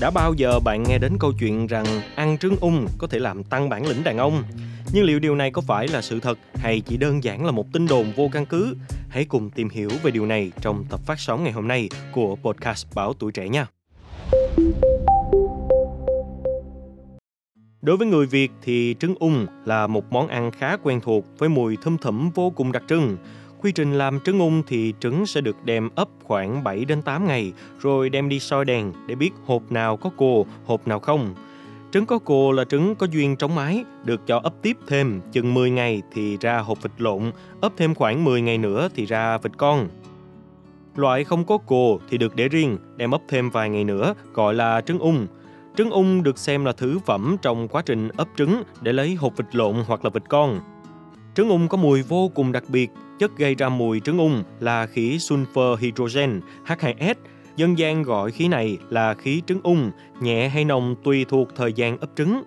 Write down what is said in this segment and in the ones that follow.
Đã bao giờ bạn nghe đến câu chuyện rằng ăn trứng ung có thể làm tăng bản lĩnh đàn ông? Nhưng liệu điều này có phải là sự thật hay chỉ đơn giản là một tin đồn vô căn cứ? Hãy cùng tìm hiểu về điều này trong tập phát sóng ngày hôm nay của podcast Báo Tuổi Trẻ nha. Đối với người Việt thì trứng ung là một món ăn khá quen thuộc với mùi thơm thẫm vô cùng đặc trưng. Quy trình làm trứng ung thì trứng sẽ được đem ấp khoảng 7 đến 8 ngày rồi đem đi soi đèn để biết hộp nào có cồ, hộp nào không. Trứng có cồ là trứng có duyên trống mái, được cho ấp tiếp thêm chừng 10 ngày thì ra hộp vịt lộn, ấp thêm khoảng 10 ngày nữa thì ra vịt con. Loại không có cồ thì được để riêng, đem ấp thêm vài ngày nữa, gọi là trứng ung. Trứng ung được xem là thứ phẩm trong quá trình ấp trứng để lấy hộp vịt lộn hoặc là vịt con. Trứng ung có mùi vô cùng đặc biệt, chất gây ra mùi trứng ung là khí sulfur hydrogen H2S. Dân gian gọi khí này là khí trứng ung, nhẹ hay nồng tùy thuộc thời gian ấp trứng.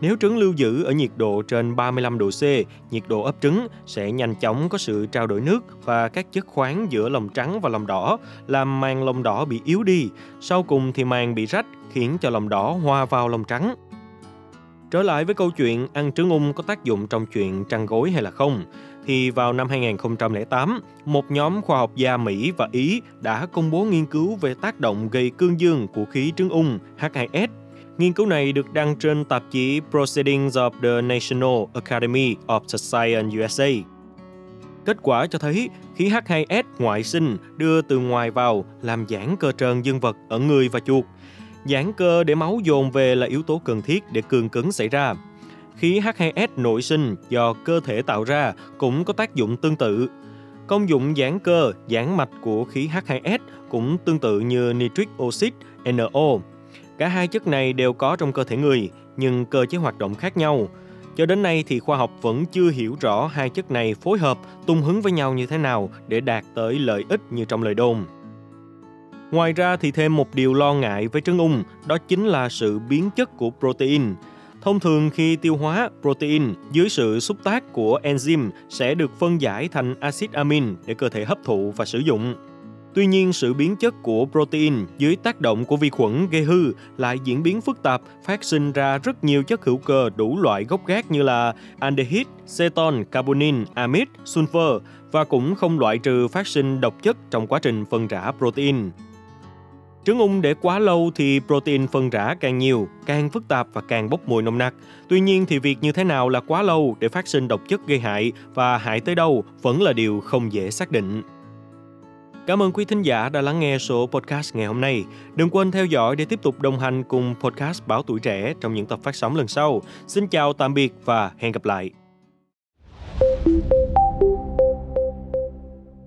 Nếu trứng lưu giữ ở nhiệt độ trên 35 độ C, nhiệt độ ấp trứng sẽ nhanh chóng có sự trao đổi nước và các chất khoáng giữa lòng trắng và lòng đỏ, làm màng lòng đỏ bị yếu đi. Sau cùng thì màng bị rách, khiến cho lòng đỏ hòa vào lòng trắng. Trở lại với câu chuyện ăn trứng ung có tác dụng trong chuyện trăng gối hay là không, thì vào năm 2008, một nhóm khoa học gia Mỹ và Ý đã công bố nghiên cứu về tác động gây cương dương của khí trứng um ung H2S. Nghiên cứu này được đăng trên tạp chí Proceedings of the National Academy of Science USA. Kết quả cho thấy khí H2S ngoại sinh đưa từ ngoài vào làm giãn cơ trơn dương vật ở người và chuột. Giãn cơ để máu dồn về là yếu tố cần thiết để cường cứng xảy ra. Khí H2S nội sinh do cơ thể tạo ra cũng có tác dụng tương tự. Công dụng giãn cơ, giãn mạch của khí H2S cũng tương tự như nitric oxide NO. Cả hai chất này đều có trong cơ thể người, nhưng cơ chế hoạt động khác nhau. Cho đến nay thì khoa học vẫn chưa hiểu rõ hai chất này phối hợp, tung hứng với nhau như thế nào để đạt tới lợi ích như trong lời đồn. Ngoài ra thì thêm một điều lo ngại với trứng ung, đó chính là sự biến chất của protein. Thông thường khi tiêu hóa, protein dưới sự xúc tác của enzyme sẽ được phân giải thành axit amin để cơ thể hấp thụ và sử dụng. Tuy nhiên, sự biến chất của protein dưới tác động của vi khuẩn gây hư lại diễn biến phức tạp, phát sinh ra rất nhiều chất hữu cơ đủ loại gốc gác như là aldehyde, ceton, carbonin, amide, sulfur và cũng không loại trừ phát sinh độc chất trong quá trình phân rã protein. Trứng ung để quá lâu thì protein phân rã càng nhiều, càng phức tạp và càng bốc mùi nồng nặc. Tuy nhiên thì việc như thế nào là quá lâu để phát sinh độc chất gây hại và hại tới đâu vẫn là điều không dễ xác định. Cảm ơn quý thính giả đã lắng nghe số podcast ngày hôm nay. Đừng quên theo dõi để tiếp tục đồng hành cùng podcast Báo Tuổi Trẻ trong những tập phát sóng lần sau. Xin chào tạm biệt và hẹn gặp lại.